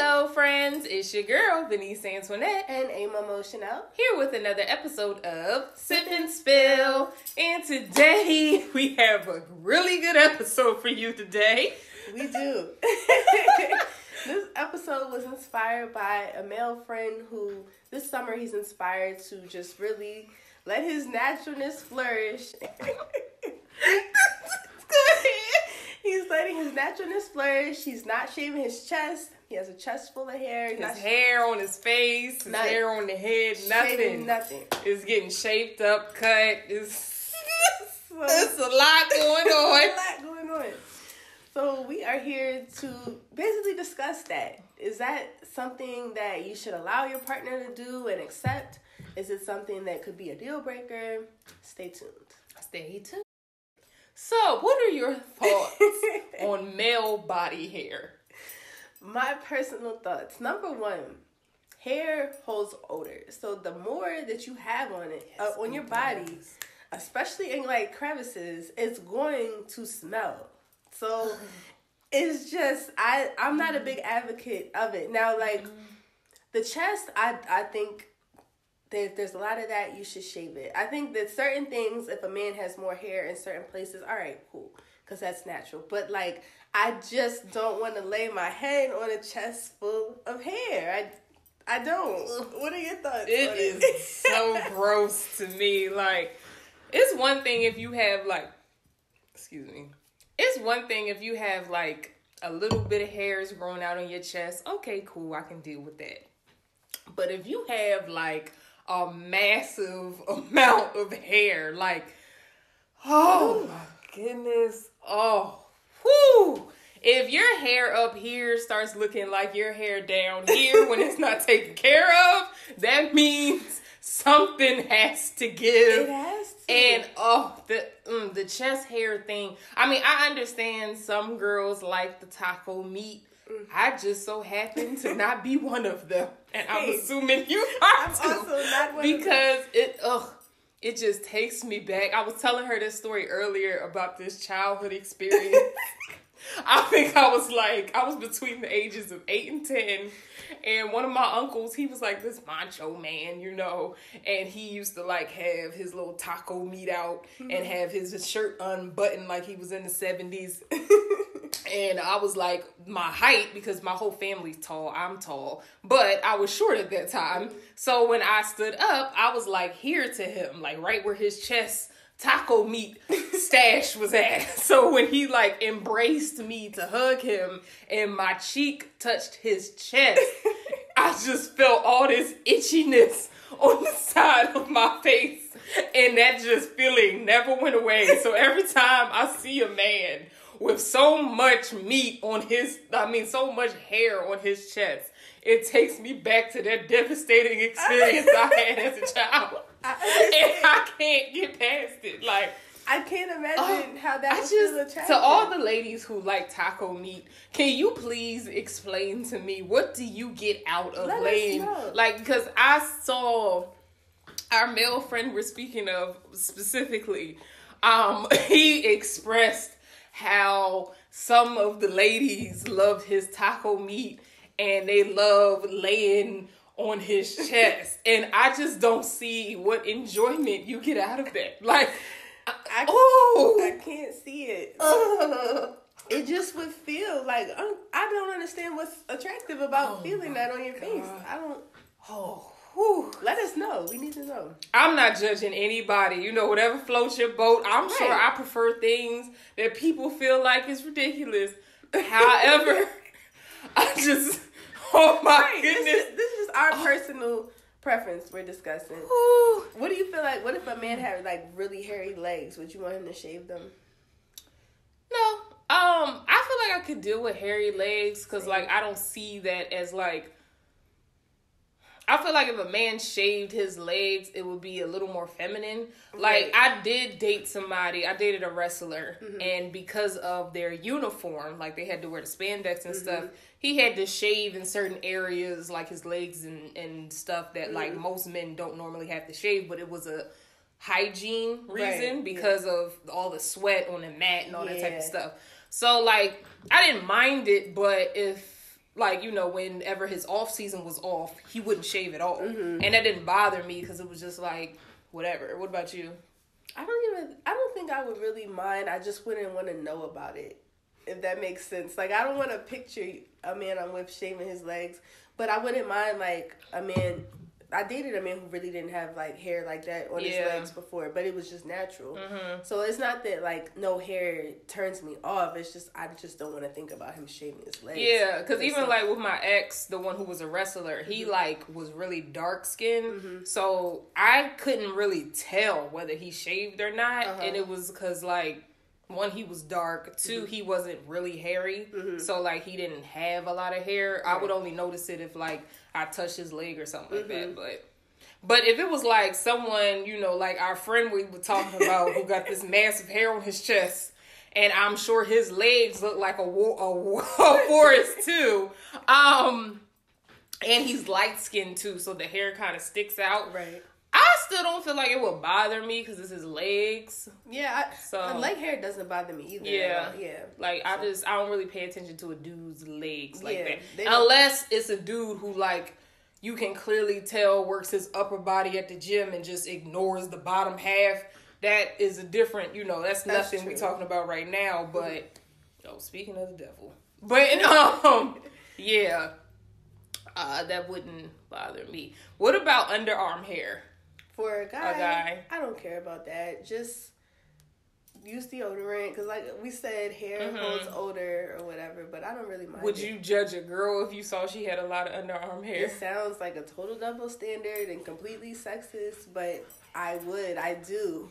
Hello, friends. It's your girl, Denise Antoinette, and Ama Chanel. here with another episode of Sip and Spill. And today we have a really good episode for you today. We do. this episode was inspired by a male friend who this summer he's inspired to just really let his naturalness flourish. He's letting his naturalness flourish. He's not shaving his chest. He has a chest full of hair. His not hair on his face, his hair on the head, nothing. nothing. It's getting shaped up, cut. It's, So- it's a lot going on. a lot going on. So we are here to basically discuss that. Is that something that you should allow your partner to do and accept? Is it something that could be a deal breaker? Stay tuned. Stay tuned. So, what are your thoughts on male body hair? My personal thoughts. Number one, hair holds odor. So the more that you have on it, Yes, uh, on your body, does. especially in like crevices, it's going to smell. So it's just I I'm not a big advocate of it. Now like the chest, I I think there, there's a lot of that you should shave it. I think that certain things, if a man has more hair in certain places, all right, cool, because that's natural. But like, I just don't want to lay my hand on a chest full of hair. I I don't. What are your thoughts? It is so gross to me. Like, it's one thing if you have like, excuse me. It's one thing if you have like a little bit of hairs growing out on your chest. Okay, cool, I can deal with that. But if you have like a massive amount of hair, like, oh my goodness, oh, whoo. If your hair up here starts looking like your hair down here when it's not taken care of, that means something has to give. It has to. And oh, the mm, the chest hair thing. I mean, I understand some girls like the taco meat. I just so happen to not be one of them, and I'm Hey, assuming you are I'm too, also not one of them. because it ugh. It just takes me back. I was telling her this story earlier about this childhood experience. I think I was like, I was between the ages of eight and 10. And one of my uncles, he was like this macho man, you know, and he used to like have his little taco meat out mm-hmm. and have his shirt unbuttoned like he was in the 70s. and I was like, my height, because my whole family's tall, I'm tall, but I was short at that time. So when I stood up, I was like here to him, like right where his chest taco meat stash was at. So when he like embraced me to hug him and my cheek touched his chest, I just felt all this itchiness on the side of my face. And that just feeling never went away. So every time I see a man with so much meat on his, I mean, so much hair on his chest, it takes me back to that devastating experience I had as a child. I, And I can't get past it. Like, I can't imagine Oh, how that I just attractive. to all the ladies who like taco meat, can you please explain to me what do you get out of Let laying? Like because I saw our male friend we're speaking of specifically, um, he expressed how some of the ladies love his taco meat and they love laying on his chest, and I just don't see what enjoyment you get out of that. Like, I, oh, I can't see it. Ugh. It just would feel like um, I don't understand what's attractive about Oh feeling that on your face. I don't. Oh, whew. Let us know. We need to know. I'm not judging anybody. You know, whatever floats your boat. I'm sure I prefer things that people feel like is ridiculous. However, I just, oh my Right. This is, this is our personal preference we're discussing. Whew. What do you feel like? What if a man had like really hairy legs? Would you want him to shave them? No. Um, I feel like I could deal with hairy legs because, like, I don't see that as like. I feel like if a man shaved his legs, it would be a little more feminine. Like Right. I did date somebody, I dated a wrestler, Mm-hmm. and because of their uniform, like they had to wear the spandex and stuff, Mm-hmm. he had to shave in certain areas, like his legs and and stuff that like Mm-hmm. most men don't normally have to shave. But it was a hygiene Right, reason yeah. because of all the sweat on the mat and all that type of stuff. So like I didn't mind it, but if like you know whenever his off season was off, he wouldn't shave at all, Mm-hmm. and that didn't bother me because it was just like whatever. What about you? I don't even. I don't think I would really mind. I just wouldn't want to know about it, if that makes sense. Like I don't want to picture a man I'm with shaving his legs, but I wouldn't mind like a man. I dated a man who really didn't have like hair like that on his legs before, but it was just natural. Mm-hmm. So it's not that like no hair turns me off. It's just I just don't want to think about him shaving his legs. Yeah, because even stuff. like with my ex, the one who was a wrestler, he Mm-hmm. like was really dark skinned, so I couldn't really tell whether he shaved or not, Uh-huh. and it was because like one he was dark, 2 Mm-hmm. he wasn't really hairy, so like he didn't have a lot of hair. I would only notice it if like I touched his leg or something Mm-hmm. that, but. But if it was like someone, you know, like our friend we were talking about who got this massive hair on his chest, and I'm sure his legs look like a, a, a forest too. Um, and he's light skinned too, so the hair kind of sticks out. right. I still don't feel like it would bother me because it's his legs. Yeah, I, So- so leg hair doesn't bother me either. Yeah. yeah. Like I just I don't really pay attention to a dude's legs like Yeah, that unless it's a dude who like you can clearly tell works his upper body at the gym and just ignores the bottom half. That is a different, you know, that's, That's nothing we're talking about right now. But oh, speaking of the devil, but um, yeah, uh, that wouldn't bother me. What about underarm hair? For a guy, guy. I don't care about that. Just use deodorant because, like we said, hair Mhm. holds odor or whatever. But I don't really mind. Would it. you judge a girl if you saw she had a lot of underarm hair? It sounds like a total double standard and completely sexist, but I would, I do.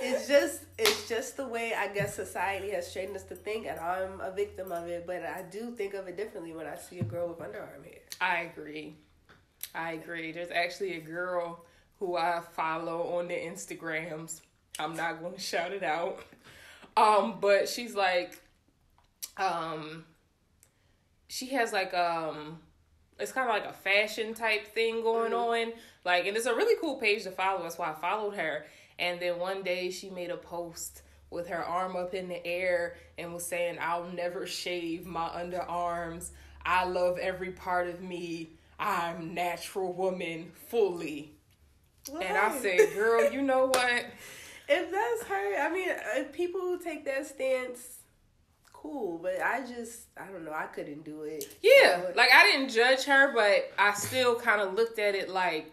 It's just, it's just the way I guess society has trained us to think, and I'm a victim of it. But I do think of it differently when I see a girl with underarm hair. I agree. I agree. There's actually a girl who I follow on the Instagrams. I'm not going to shout it out. Um, but she's like, um, she has like um, it's kind of like a fashion type thing going on. Like, and it's a really cool page to follow. That's why I followed her. And then one day she made a post with her arm up in the air and was saying, I'll never shave my underarms. I love every part of me. I'm natural woman fully. And I said, girl, you know what? if that's her, I mean, if people who take that stance, cool. But I just, I don't know, I couldn't do it. Yeah, like I didn't judge her, but I still kind of looked at it like,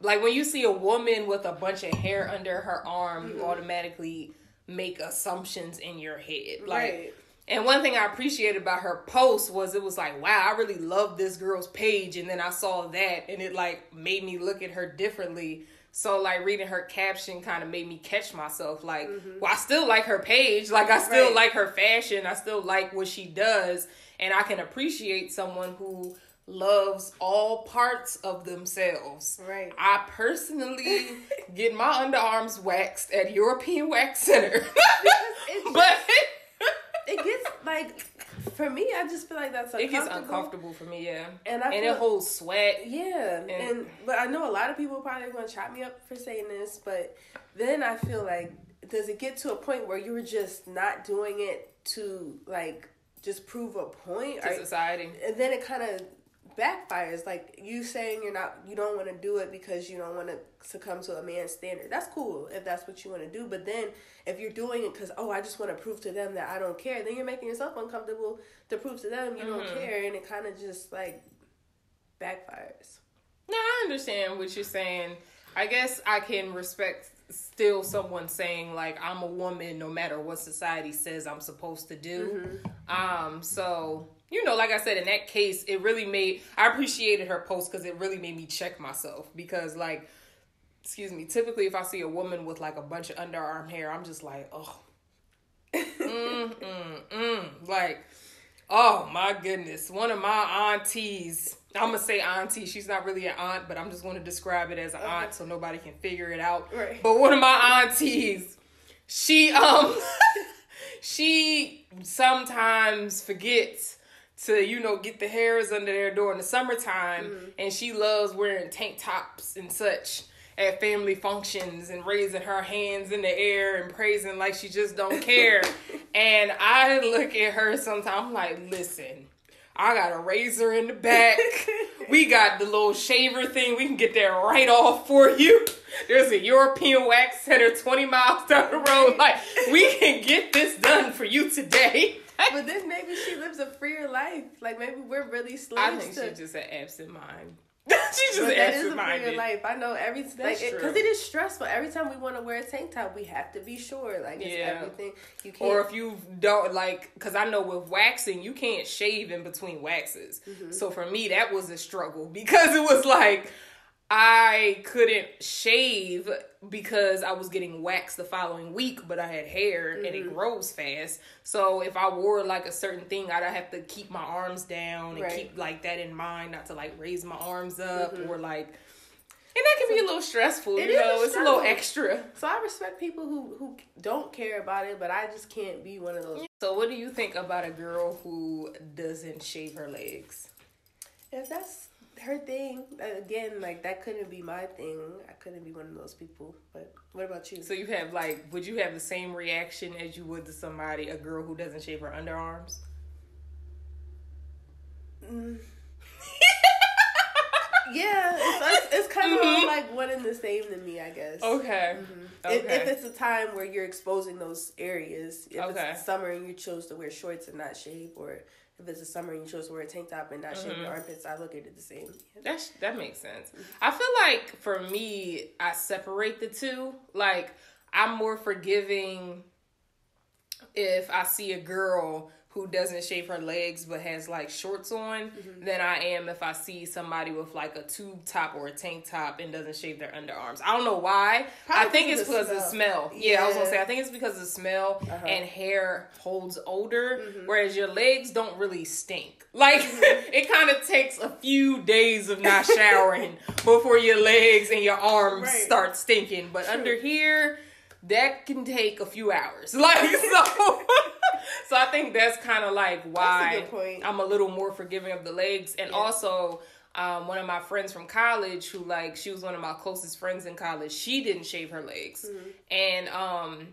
like when you see a woman with a bunch of hair under her arm, Mm-hmm. you automatically make assumptions in your head. Like, right. And one thing I appreciated about her post was it was like, wow, I really love this girl's page, and then I saw that, and it like made me look at her differently. So like reading her caption kind of made me catch myself. Like, well, I still like her page. Like I still Mm-hmm. Right. like her fashion. I still like what she does, and I can appreciate someone who loves all parts of themselves. Right. I personally get my underarms waxed at European Wax Center, but like, for me, I just feel like that's it uncomfortable. gets uncomfortable for me. Yeah, And I and feel- it holds sweat. Yeah, And- and but I know a lot of people probably going to chop me up for saying this, but then I feel like does it get to a point where you're just not doing it to like just prove a point, to Or- society. and then it kind of backfires. Like you saying you're not, you don't want to do it because you don't want to succumb to a man's standard. That's cool if that's what you want to do. But then if you're doing it because oh, I just want to prove to them that I don't care, then you're making yourself uncomfortable to prove to them you don't Mhm. care, and it kind of just like backfires. No, I understand what you're saying. I guess I can respect still someone saying like I'm a woman no matter what society says I'm supposed to do. Um so you know like I said in that case it really made I appreciated her post cuz it really made me check myself because like excuse me typically if I see a woman with like a bunch of underarm hair I'm just like oh mm, mm, mm. like Oh my goodness. One of my aunties, I'm gonna say auntie, she's not really an aunt, but I'm just gonna describe it as an aunt so nobody can figure it out. Right. But one of my aunties, she um she sometimes forgets to, you know, get the hairs under there during the summertime mm-hmm. and she loves wearing tank tops and such at family functions and raising her hands in the air and praising like she just don't care. and I look at her sometimes I'm like, listen, I got a razor in the back. we got the little shaver thing. We can get that right off for you. There's a European wax center 20 miles down the road. Like, we can get this done for you today. But then maybe she lives a freer life. Like maybe we're really slaves. I think to, she's just an absent mind. she's just that is a freer life. I know every like That's because true. it, is stressful. Every time we want to wear a tank top, we have to be sure like it's Yeah. everything. You can't. Or if you don't like, because I know with waxing, you can't shave in between waxes. Mm-hmm. So for me, that was a struggle because it was like I couldn't shave because I was getting waxed the following week, but I had hair and Mm-hmm. it grows fast. So if I wore like a certain thing, I'd have to keep my arms down and Right. Mm-hmm. keep like that in mind, not to like raise my arms up or like. And that can be a little stressful, you is a know. It's a little extra. so I respect people who who don't care about it, but I just can't be one of those. So, what do you think about a girl who doesn't shave her legs? If that's her thing, again, like that couldn't be my thing. I couldn't be one of those people. But what about you? So, you have like, would you have the same reaction as you would to somebody, a girl who doesn't shave her underarms? Mm. yeah, it's, it's, kind of Mhm. like one and the same to me, I guess. Okay. If, Okay. if it's a time where you're exposing those areas, if Okay. it's summer and you chose to wear shorts and not shave, or if it's a summer and you chose to wear a tank top and not shave Mm-hmm. your armpits, I look at it the same. That's that makes sense. I feel like for me, I separate the two. Like I'm more forgiving if I see a girl who doesn't shave her legs but has like shorts on than I am if I see somebody with like a tube top or a tank top and doesn't shave their underarms. I don't know why. Probably I think it's because of the smell. Yeah, I was gonna say I think it's because of the smell Uh-huh. and hair holds odor, Mm-hmm. whereas your legs don't really stink. Like it kind of takes a few days of not showering before your legs and your arms Right. start stinking. But under here, that can take a few hours. Like so. So I think that's kind of like why. I'm a little more forgiving of the legs, and also. Um, one of my friends from college who like she was one of my closest friends in college she didn't shave her legs Mm-hmm. and um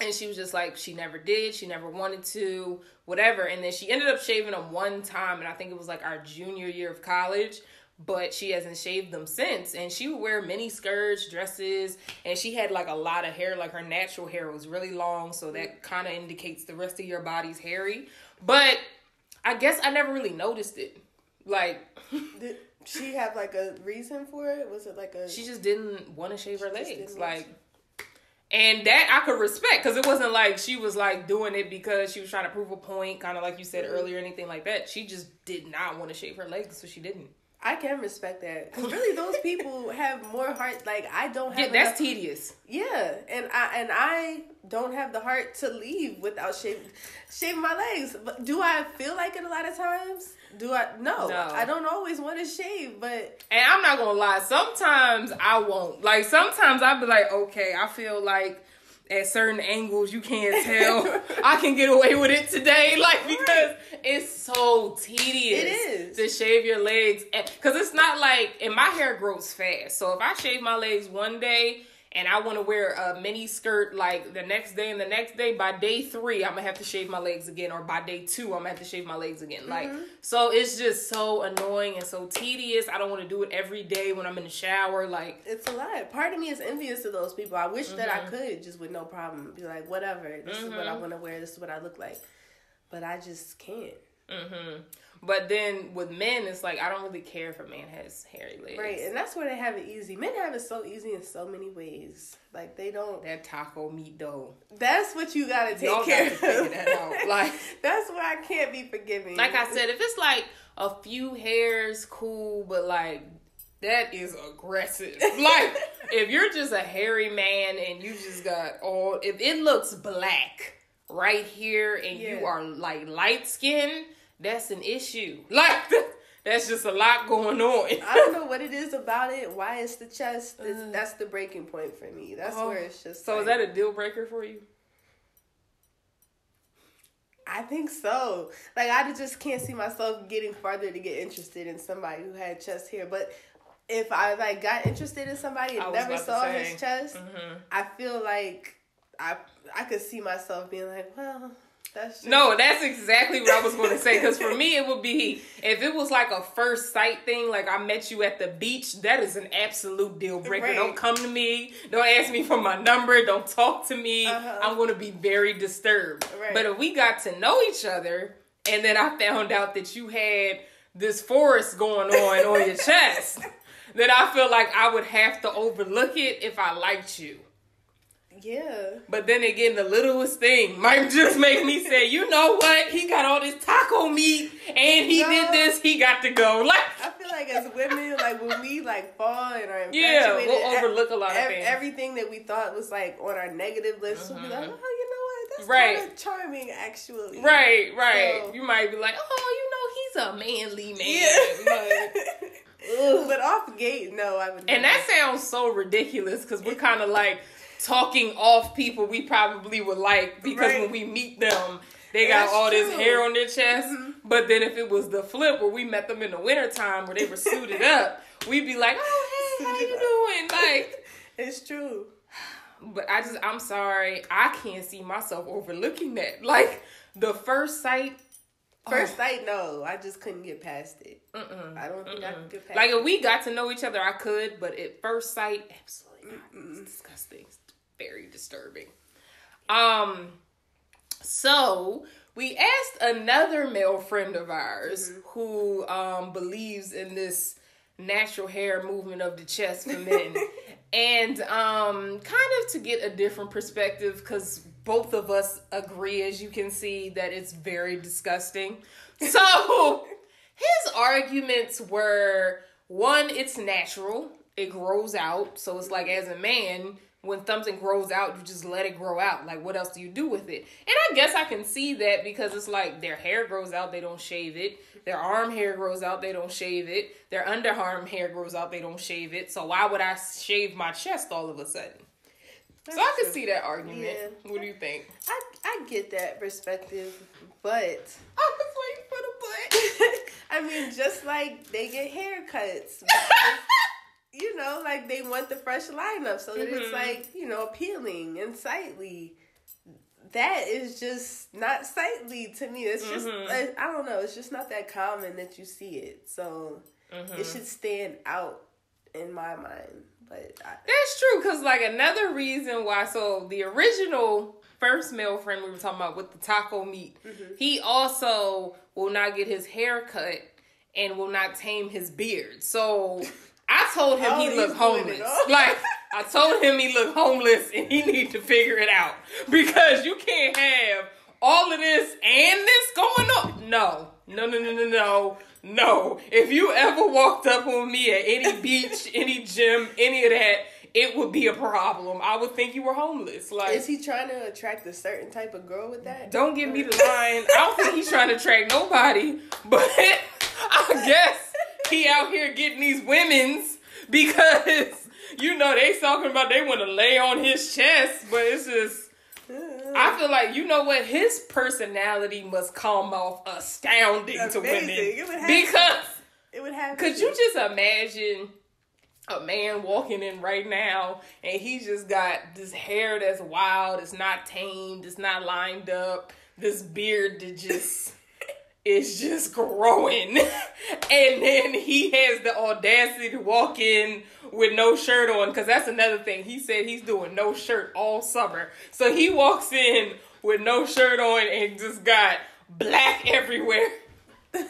and she was just like she never did she never wanted to whatever and then she ended up shaving them one time and i think it was like our junior year of college but she hasn't shaved them since and she would wear mini skirts dresses and she had like a lot of hair like her natural hair was really long so that kind of indicates the rest of your body's hairy but i guess i never really noticed it like Did she have like a reason for it? Was it like a she just didn't want to shave her legs like and that I could respect because it wasn't like she was like doing it because she was trying to prove a point, kind of like you said Mm-hmm. earlier, anything like that. She just did not want to shave her legs, so she didn't. I can respect that because really those people have more heart. Like I don't have. Yeah, that's tedious. Yeah, and I and I don't have the heart to leave without shaving shaving my legs. But do I feel like it a lot of times? Do I? No, No. I don't always want to shave, but And I'm not gonna lie, sometimes I won't. Like sometimes I'll be like, okay, I feel like at certain angles you can't tell. I can get away with it today, like because it's so tedious. It is. to shave your legs because it's not like and my hair grows fast. So if I shave my legs one day. And I want to wear a mini skirt like the next day and the next day. By day three, I'm gonna have to shave my legs again, or by day two, I'm gonna have to shave my legs again. Like, mm-hmm. so it's just so annoying and so tedious. I don't want to do it every day when I'm in the shower. Like, it's a lot. Part of me is envious of those people. I wish that Mm-hmm. I could just with no problem be like, whatever. This is what I mm-hmm. want to wear. This is what I look like. But I just can't. Mm-hmm. But then with men, it's like I don't really care if a man has hairy legs. Right, and that's where they have it easy. Men have it so easy in so many ways. Like they don't. That taco meat dough. That's what you gotta take Y'all care got to figure of. that out. Like. that's why I can't be forgiving. like I said, if it's like a few hairs, cool, but like that is aggressive. Like if you're just a hairy man and you just got all, if it looks black right here and you are like light skinned, that's an issue. Like that's just a lot going on. I don't know what it is about it. Why it's the chest? It's, that's the breaking point for me. That's Uh. Oh. where it's just. So is that a deal breaker for you? I think so. Like I just can't see myself getting farther to get interested in somebody who had chest hair. But if I like got interested in somebody and never saw his chest, Mhm. I feel like I I could see myself being like, well, That's. No, that's exactly what I was going to say. Because for me, it would be if it was like a first sight thing, like I met you at the beach. That is an absolute deal breaker. Right. Don't come to me. Don't ask me for my number. Don't talk to me. Uh-huh. I'm going to be very disturbed. Right. But if we got to know each other, and then I found out that you had this forest going on on your chest, then I feel like I would have to overlook it if I liked you. Yeah. But then again, the littlest thing might just make me say, you know what? He got all this taco meat and he No. did this, he got to go. Like, I feel like as women, like when we like fall and are Yeah, we'll overlook a lot of things. Everything that we thought was like on our negative list, we'll be like, uh-huh. oh, you know what? That's Right. kind of charming, actually. right, right. So- you might be like, oh, you know, he's a manly man. Yeah. Ugh. but off gate, no, I would. and that sounds so ridiculous because we're kind of like talking off people we probably would like because Right. when we meet them, they got That's all this true. hair on their chest. Mhm. But then if it was the flip where we met them in the wintertime where they were suited up, we'd be like, oh, hey, how you doing? Like, it's true. But I just, I'm sorry, I can't see myself overlooking that. Like the first sight, First oh, sight, no, I just couldn't get past it. mm-mm, I don't think I mm-mm. could get past like it. if we got to know each other, I could. But at first sight, absolutely not. It's disgusting. Very disturbing. Um, so we asked another male friend of ours Mm-hmm. who um believes in this natural hair movement of the chest for men and um kind of to get a different perspective because both of us agree as you can see that it's very disgusting so his arguments were one it's natural it grows out so it's like as a man when something grows out you just let it grow out. Like what else do you do with it? And i guess i can see that because it's like their hair grows out they don't shave it. Their arm hair grows out they don't shave it. Their underarm hair grows out they don't shave it. So why would i shave my chest all of a sudden? So i can true. see that argument. Yeah. what do you think? I I get that perspective, but i was waiting for the butt I mean, just like they get haircuts. you know, like they want the fresh lineup so that it's Mhm. like, you know, appealing and sightly. That is just not sightly to me. It's just, Mhm. I, don't know, it's just not that common that you see it. So Mm-hmm. it should stand out in my mind. But I, That's true, cause like another reason why. So the original first male friend we were talking about with the taco meat, Mm-hmm. he also will not get his hair cut and will not tame his beard. So I told him Oh, he looked homeless. Like I told him he looked homeless and he need to figure it out because you can't have all of this and this going on. No, no, no, no, no, no. No, if you ever walked up on me at any beach, any gym, any of that, it would be a problem. I would think you were homeless. Like, is he trying to attract a certain type of girl with that? don't give me the line. I don't think he's trying to attract nobody, but I guess he out here getting these women's because you know they talking about they want to lay on his chest, but it's just. I feel like you know what his personality must come off astounding to women It would have because It would have. could you just imagine a man walking in right now and he just got this hair that's wild, it's not tamed, it's not lined up, this beard that just is just growing. and then he has the audacity to walk in with no shirt on because that's another thing. He said he's doing no shirt all summer. So he walks in with no shirt on and just got black everywhere.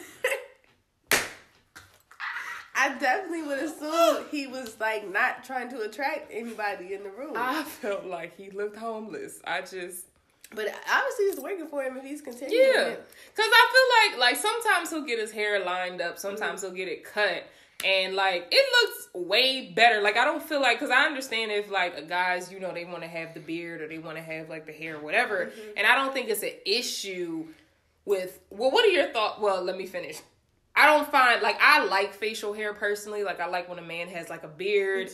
I definitely would assume he was like not trying to attract anybody in the room. I felt like he looked homeless. I just but obviously it's working for him if he's continuing. yeah, because I feel like like sometimes he'll get his hair lined up, sometimes he'll get it cut, and like it looks way better. Like I don't feel like because I understand if like guys, you know, they want to have the beard or they want to have like the hair or whatever, and I don't think it's an issue with. Well, what are your thoughts? Well, let me finish. I don't find like I like facial hair personally. Like I like when a man has like a beard.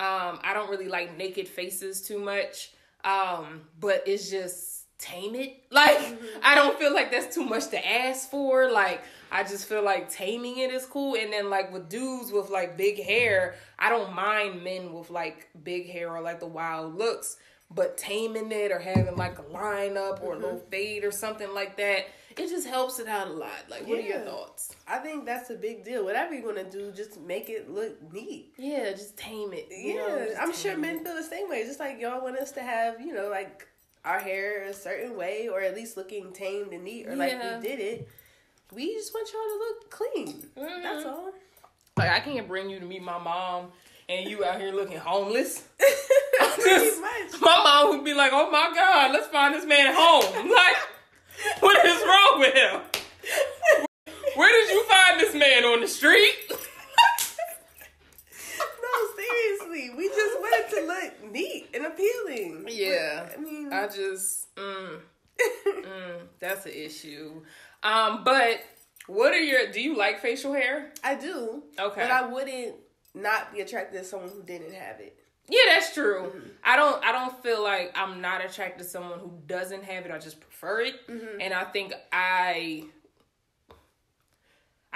Um, I don't really like naked faces too much. Um, but it's just tame it. Like I don't feel like that's too much to ask for. Like I just feel like taming it is cool. And then like with dudes with like big hair, I don't mind men with like big hair or like the wild looks. but taming it or having like a lineup or a little Mm-hmm. fade or something like that, it just helps it out a lot. Like, what are your thoughts? I think that's a big deal. Whatever you're gonna do, just make it look neat. Yeah, just tame it. Yeah, know, just I'm sure men it. feel the same way. Just like y'all want us to have, you know, like our hair a certain way, or at least looking tamed and neat, or like we did it. We just want y'all to look clean. That's Mhm. all. Like, I can't bring you to meet my mom and you out here looking homeless. Just-. My mom would be like, "Oh my God, let's find this man home." Like, what is wrong with him? Where did you find this man on the street? No, seriously, we just wanted to look neat and appealing. Yeah. I mean, I just, mm, mm, that's an issue. Um, but what are your? Do you like facial hair? I do, Okay. but I wouldn't not be attracted to someone who didn't have it. Yeah, that's true. Mm-hmm. I don't I don't feel like I'm not attracted to someone who doesn't have it. I just prefer it. Mm-hmm. And I think I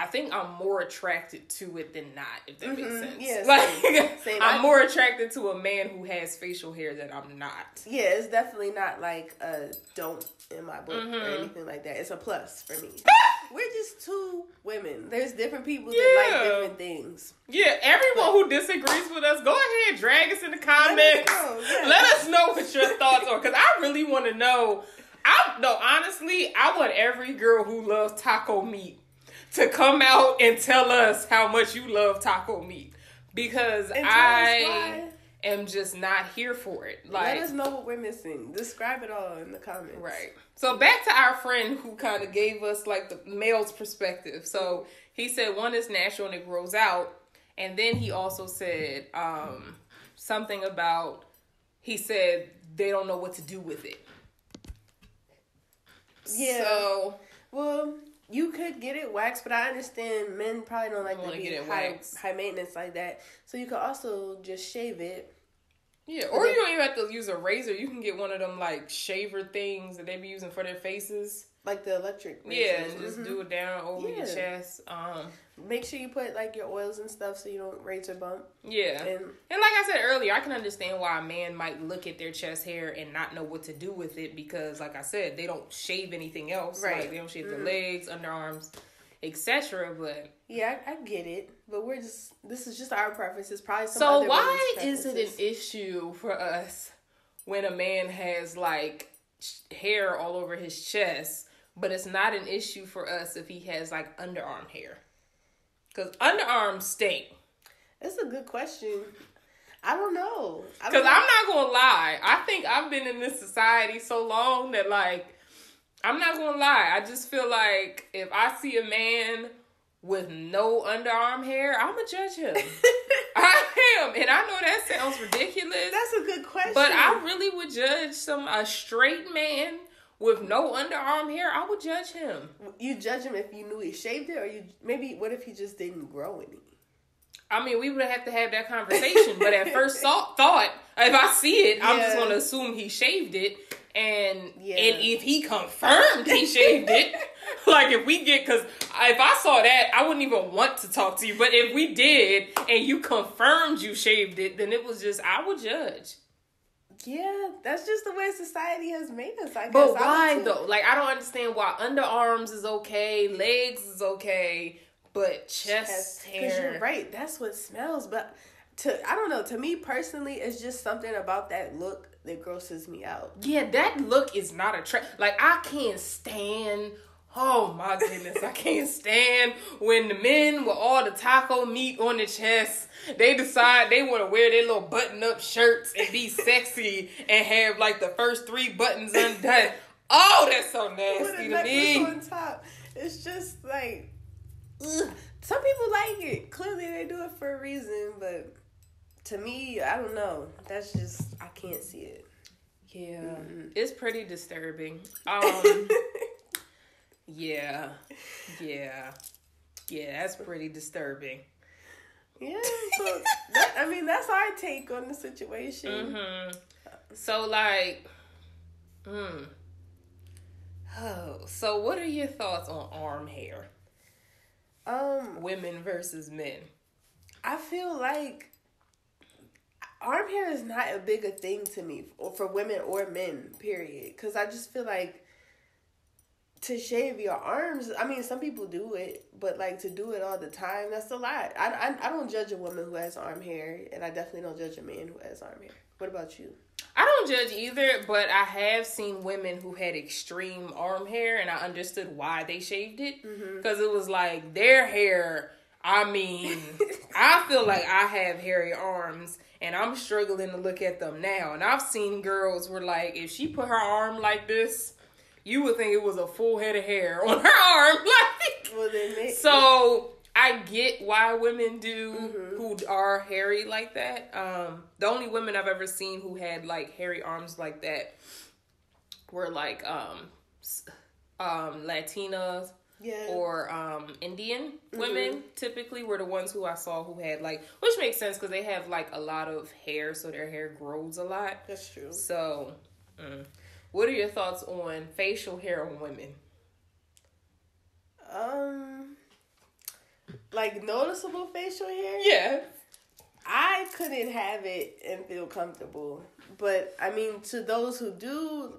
I think I'm more attracted to it than not, if that makes Mhm. sense. Yeah, like same. I'm more attracted to a man who has facial hair than I'm not. Yeah, it's definitely not like a don't in my book or Mhm. anything like that. It's a plus for me. We're just two women. There's different people that like different things. Yeah, everyone who disagrees with us, go ahead, drag us in the comments. know, yeah. Let us know what your thoughts are, because I really want to know. I no, honestly, I want every girl who loves taco meat to come out and tell us how much you love taco meat, because And tell us I am just not here for it. Like, let us know what we're missing. Describe it all in the comments. Right. So back to our friend who kind of gave us like the male's perspective. So he said one is natural and it grows out, and then he also said um, something about he said they don't know what to do with it. Yeah. So Well, you could get it waxed, but I understand men probably don't like to be get it high, waxed. high maintenance like that. So you could also just shave it. yeah, or you don't even have to use a razor. You can get one of them like shaver things that they be using for their faces. Like the electric. Yeah, and just Mhm. do it down over your chest. Um, Make sure you put like your oils and stuff so you don't raise razor bump. yeah. And And like I said earlier, I can understand why a man might look at their chest hair and not know what to do with it because, like I said, they don't shave anything else. Right. Like they don't shave Mhm. their legs, underarms, etc. But yeah, I, I get it, but we're just this is just our preferences. Probably some so why is it an issue for us when a man has like hair all over his chest, but it's not an issue for us if he has like underarm hair? Because underarms stink. that's a good question. I don't know. Because don't I'm not gonna lie, I think I've been in this society so long that like I'm not gonna lie. I just feel like if I see a man with no underarm hair, I'ma judge him. I am, and I know that sounds ridiculous, That's a good question. but I really would judge some a straight man with no underarm hair. I would judge him. you judge him if you knew he shaved it, or you maybe what if he just didn't grow any? I mean, we would have to have that conversation, but at first thought, thought if I see it, I'm just gonna assume he shaved it, and Yeah. and if he confirmed he shaved it, like if we get, because if I saw that, I wouldn't even want to talk to you. But if we did, and you confirmed you shaved it, then it was just I would judge. Yeah, that's just the way society has made us. I guess. But I why too. though? Like I don't understand why underarms is okay, legs is okay, but chest Because hair. you're right. That's what smells. But to I don't know. To me personally, it's just something about that look that grosses me out. Yeah, that look is not attractive. Like I can't stand. Oh my goodness, I can't stand when the men with all the taco meat on the chest, they decide they want to wear their little button-up shirts and be sexy and have like the first three buttons undone. Oh, that's so nasty to me. on top. It's just like ugh. some people like it. Clearly, they do it for a reason. But to me, I don't know. That's just I can't see it. Yeah, Mm-hmm. it's pretty disturbing. Um, yeah, yeah, yeah, that's pretty disturbing. yeah. So that, I mean, that's our take on the situation. hmm So like, hmm. Oh, so what are your thoughts on arm hair? Um, Women versus men. I feel like arm hair is not a big a thing to me, or for women or men. Period. Because I just feel like to shave your arms. I mean, some people do it, but like to do it all the time, that's a lot. I, I, I don't judge a woman who has arm hair, and I definitely don't judge a man who has arm hair. What about you? I don't judge either, but I have seen women who had extreme arm hair, and I understood why they shaved it mm-hmm. because it was like their hair. I mean, I feel like I have hairy arms, and I'm struggling to look at them now. And I've seen girls where like if she put her arm like this, you would think it was a full head of hair on her arm, like. Well, they, So I get why women do Mm-hmm. who are hairy like that. Um, the only women I've ever seen who had like hairy arms like that were like um, um, Latinas yeah, or um, Indian Mm-hmm. women. Typically, were the ones who I saw who had like, which makes sense because they have like a lot of hair, so their hair grows a lot. that's true. So, mm. What are your thoughts on facial hair on women? Um, like noticeable facial hair. Yeah. I couldn't have it and feel comfortable. But I mean, to those who do,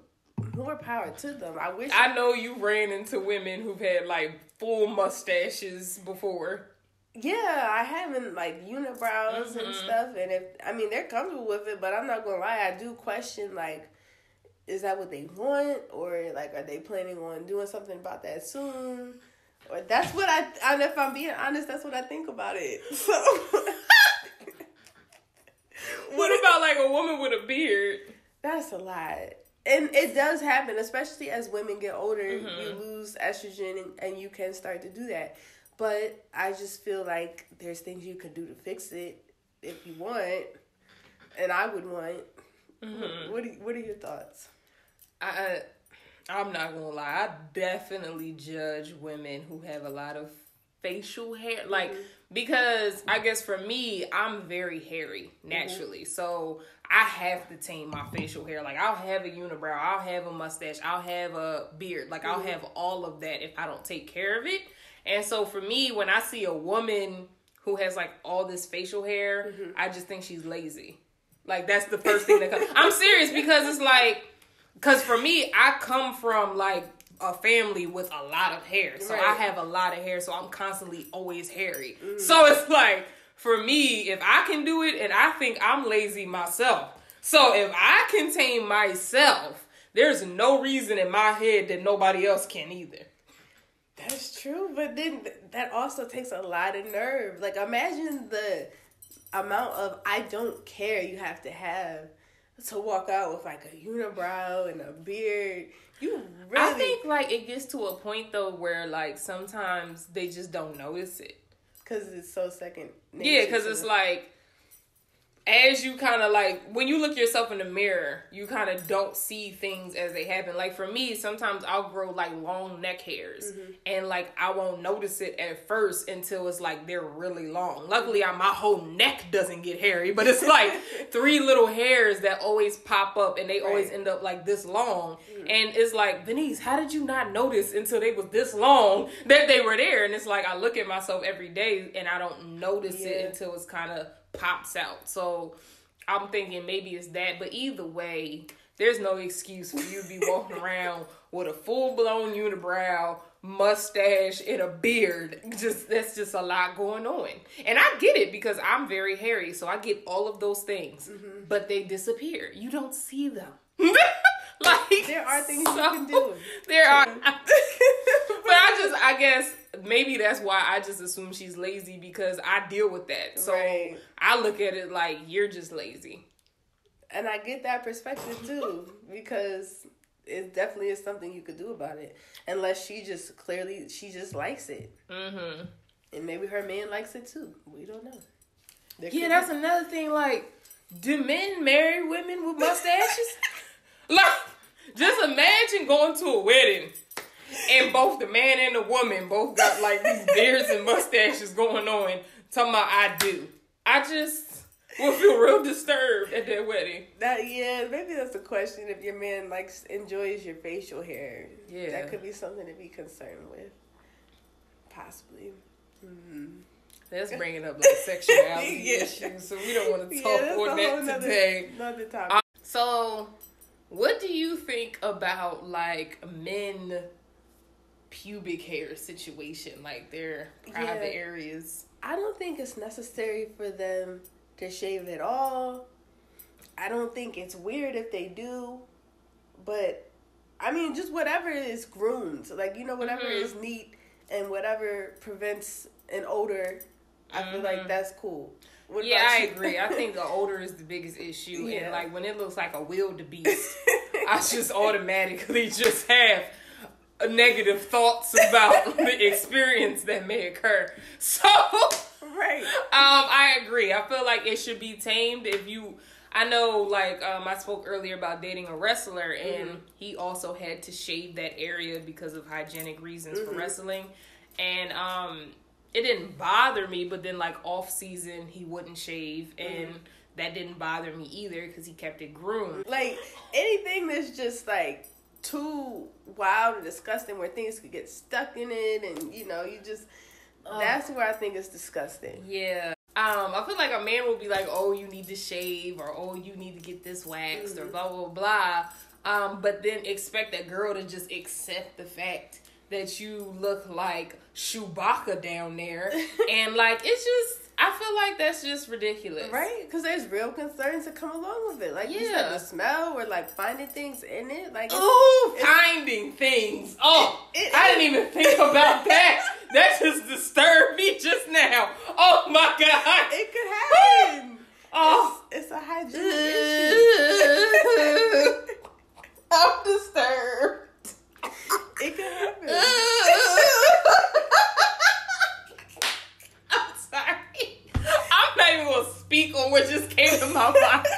more power to them. I wish. I know you ran into women who've had like full mustaches before. yeah, I haven't like unibrows and Mhm. stuff, and if I mean they're comfortable with it, but I'm not gonna lie, I do question like, is that what they want, or like are they planning on doing something about that soon? Or that's what I, and if I'm being honest, that's what I think about it. So, What about like a woman with a beard? That's a lot. And it does happen, especially as women get older, you Mhm. lose estrogen and, and you can start to do that. But I just feel like there's things you can do to fix it if you want. And I would want. Mhm. What, are, what are your thoughts? I, I'm not gonna lie. I definitely judge women who have a lot of facial hair, mm-hmm. like because I guess for me, I'm very hairy mm-hmm. naturally, so I have to tame my facial hair. Like I'll have a unibrow, I'll have a mustache, I'll have a beard. Like I'll mm-hmm. have all of that if I don't take care of it. And so for me, when I see a woman who has like all this facial hair, I just think she's lazy. Like that's the first thing that comes. I'm serious because it's like, because for me, I come from like a family with a lot of hair, so I have a lot of hair, so I'm constantly always hairy. Mm. So it's like for me, if I can do it, and I think I'm lazy myself, so if I can tame myself, there's no reason in my head that nobody else can either. That's true, but then that also takes a lot of nerve. Like imagine the amount of I don't care you have to have to walk out with like a unibrow and a beard. You really I think like it gets to a point though where like sometimes they just don't notice it. because it's so second. Yeah, because it's like as you kind of like when you look yourself in the mirror, you kind of don't see things as they happen. Like for me, sometimes I'll grow like long neck hairs, mm-hmm. and like I won't notice it at first until it's like they're really long. Luckily, I, my whole neck doesn't get hairy, but it's like three little hairs that always pop up, and they always Right. end up like this long. Mm-hmm. And it's like, Denise, how did you not notice until they was this long that they were there? And it's like I look at myself every day and I don't notice it until it's kind of pops out. So I'm thinking maybe it's that. But either way, there's no excuse for you to be walking around with a full blown unibrow, mustache, and a beard. Just that's just a lot going on. And I get it because I'm very hairy, so I get all of those things. Mm-hmm. But they disappear. You don't see them. like There are things you can do. There are but I just I guess maybe that's why I just assume she's lazy because I deal with that. So Right. I look at it like you're just lazy. and I get that perspective too because it definitely is something you could do about it. Unless she just clearly she just likes it, Mm-hmm. and maybe her man likes it too. We don't know. There Yeah, that's another thing. Like, do men marry women with mustaches? like, just imagine going to a wedding and both the man and the woman both got like these beards and mustaches going on. Talking about I do. I just will feel real disturbed at that wedding. That yeah, maybe that's a question. If your man likes enjoys your facial hair, Yeah. that could be something to be concerned with. Possibly. Hmm. That's bringing up like sexuality Yeah. issues, so we don't want to talk a on that today. Another topic. Um, So, what do you think about like men pubic hair situation, like their private Yeah. areas? I don't think it's necessary for them to shave at all. I don't think it's weird if they do, but I mean, just whatever is groomed, like you know, whatever Mhm. is neat and whatever prevents an odor. I feel Mhm. like that's cool. What yeah, I you? agree. I think the odor is the biggest issue, Yeah. and like when it looks like a wildebeest, I just automatically just have negative thoughts about the experience that may occur. So, right. um. I agree. I feel like it should be tamed. If you, I know, like um, I spoke earlier about dating a wrestler, and Mhm. he also had to shave that area because of hygienic reasons for Mhm. wrestling, and um, it didn't bother me. But then, like off season, he wouldn't shave, and that didn't bother me either because he kept it groomed. Like anything that's just like too wild and disgusting, where things could get stuck in it, and you know, you just. Ugh. That's where I think it's disgusting. Yeah. Um, I feel like a man will be like, "Oh, you need to shave," or "Oh, you need to get this waxed," or Mhm. blah blah blah. Um, but then expect that girl to just accept the fact that you look like Chewbacca down there, and like it's just, I feel like that's just ridiculous, Right? Because there's real concerns that come along with it. Like you Yeah. said, the smell or like finding things in it. Like, it's- Ooh, it's- finding things. Oh, It- it- I didn't even think about that. That just disturbed me just now. Oh my god. it could happen. Oh. It's, it's a hygienic issue. I'm disturbed. it could happen. I'm sorry. I'm not even gonna speak on what just came to my mind.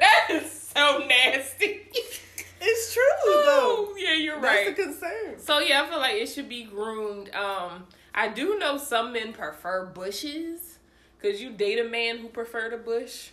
That is so nasty. It's true though. Oh, yeah, you're That's right. the concern. So yeah, I feel like it should be groomed. Um, I do know some men prefer bushes. Cause you date a man who preferred a bush.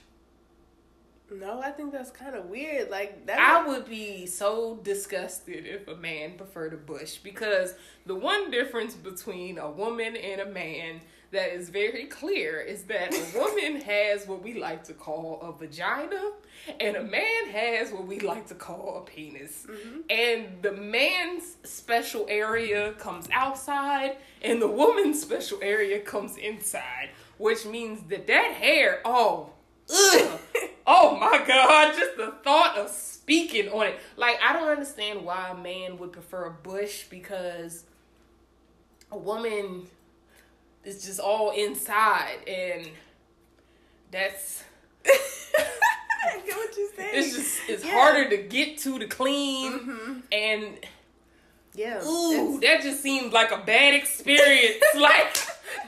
No, I think that's kind of weird. Like that. I would be so disgusted if a man preferred a bush because the one difference between a woman and a man that is very clear is that a woman has what we like to call a vagina and a man has what we like to call a penis. Mm-hmm. And the man's special area comes outside and the woman's special area comes inside, which means that that hair, oh, ugh. Oh my god, just the thought of speaking on it. Like, I don't understand why a man would prefer a bush because a woman is just all inside and that's I get what you're saying. it's just it's Yeah. harder to get to to clean Mhm. and Yeah. ooh, that just seems like a bad experience. like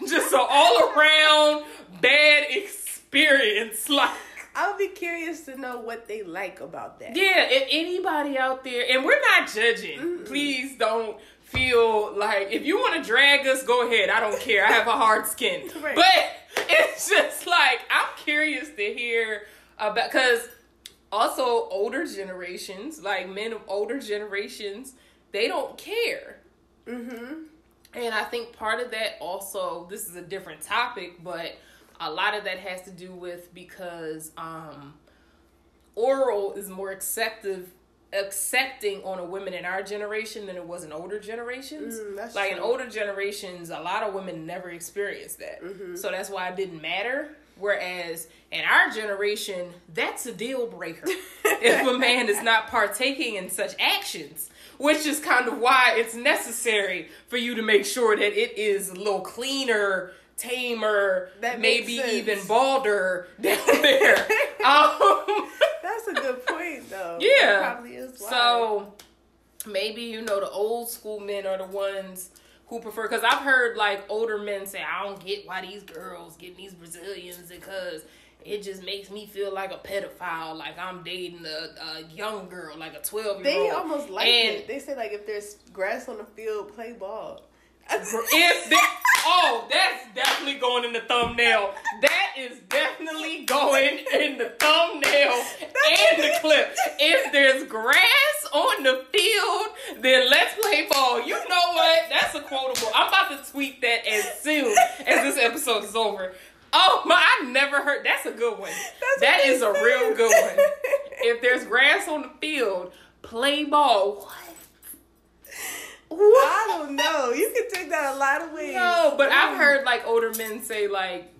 just an all around bad experience. Like I'll be curious to know what they like about that. Yeah, if anybody out there, and we're not judging, Mm-mm. please don't feel like if you want to drag us, go ahead. I don't care. I have a hard skin, Right. but it's just like I'm curious to hear about because also older generations, like men of older generations, they don't care. Mm-hmm. And I think part of that also, this is a different topic, but a lot of that has to do with because um, oral is more acceptive, accepting on a women in our generation than it was in older generations. Mm, like in older generations, a lot of women never experienced that, Mhm. so that's why it didn't matter. Whereas in our generation, that's a deal breaker if a man is not partaking in such actions, which is kind of why it's necessary for you to make sure that it is a little cleaner, tamer, That maybe sense. even balder down there. um, That's a good point, though. Yeah. That probably is why. so maybe you know the old school men are the ones who prefer because I've heard like older men say I don't get why these girls getting these Brazilians because it just makes me feel like a pedophile, like I'm dating a, a young girl, like a twelve year old. they almost like and it. They say like if there's grass on the field, play ball. If that, oh, that's definitely going in the thumbnail. That is definitely going in the thumbnail and the clip. If there's grass on the field, then let's play ball. You know what? That's a quotable. I'm about to tweet that as soon as this episode is over. Oh my! I never heard. That's a good one. That's that is a real good one. if there's grass on the field, play ball. What? What? I don't know. You can take that a lot of ways. No, but I've heard like older men say like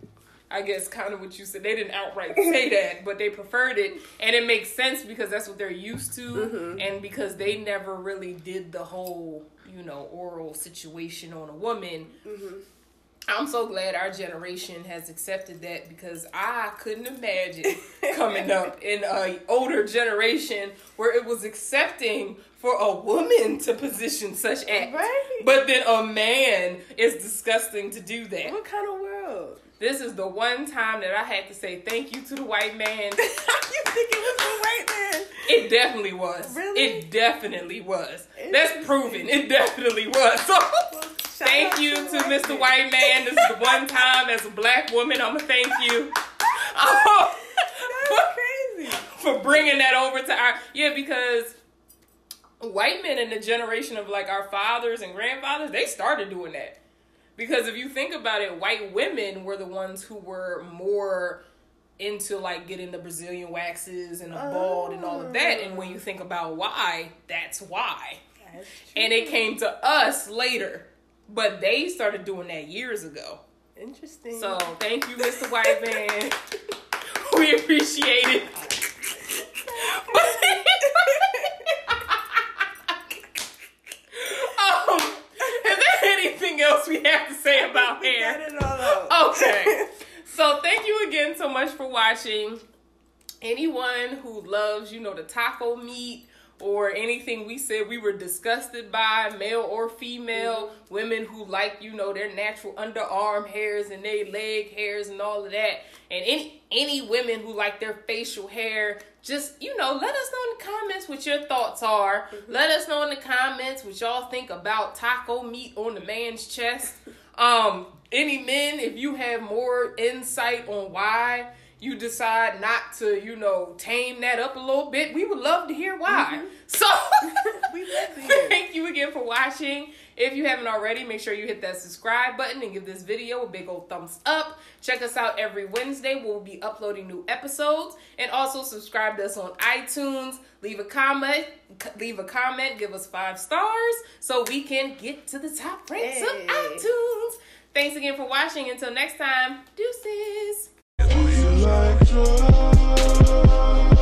I guess kind of what you said. They didn't outright say that, but they preferred it, and it makes sense because that's what they're used to, mm-hmm. and because they never really did the whole, you know, oral situation on a woman. Mm-hmm. I'm so glad our generation has accepted that because I couldn't imagine coming up in a older generation where it was accepting for a woman to position such acts. Right. But then a man is disgusting to do that. What kind of world? This is the one time that I had to say thank you to the white man. you think it was the white man? It definitely was. Really? It definitely was. That's proven. It definitely was. So well, thank you to, to Mr. Man. White Man. This is the one time as a black woman I'm gonna thank you. That's crazy. For bringing that over to our yeah because white men in the generation of like our fathers and grandfathers they started doing that because if you think about it, white women were the ones who were more into like getting the Brazilian waxes and the bald and all of that. And when you think about why, that's why. That's and it came to us later. But they started doing that years ago. Interesting. So thank you, Mr. White Man. we appreciate it. else we have to say about hair. Okay. so thank you again so much for watching. Anyone who loves, you know, the taco meat or anything we said we were disgusted by, male or female, mm-hmm. women who like, you know, their natural underarm hairs and their leg hairs and all of that. And any any women who like their facial hair, just, you know, let us know in the comments what your thoughts are. Mm-hmm. Let us know in the comments what y'all think about taco meat on the man's chest. Um, any men, if you have more insight on why you decide not to, you know, tame that up a little bit, we would love to hear why. Mm-hmm. So, thank you again for watching. If you haven't already, make sure you hit that subscribe button and give this video a big old thumbs up. Check us out every Wednesday. We'll be uploading new episodes. And also subscribe to us on iTunes. Leave a comment. Leave a comment. Give us five stars so we can get to the top ranks hey. of iTunes. Thanks again for watching. Until next time, deuces like drugs.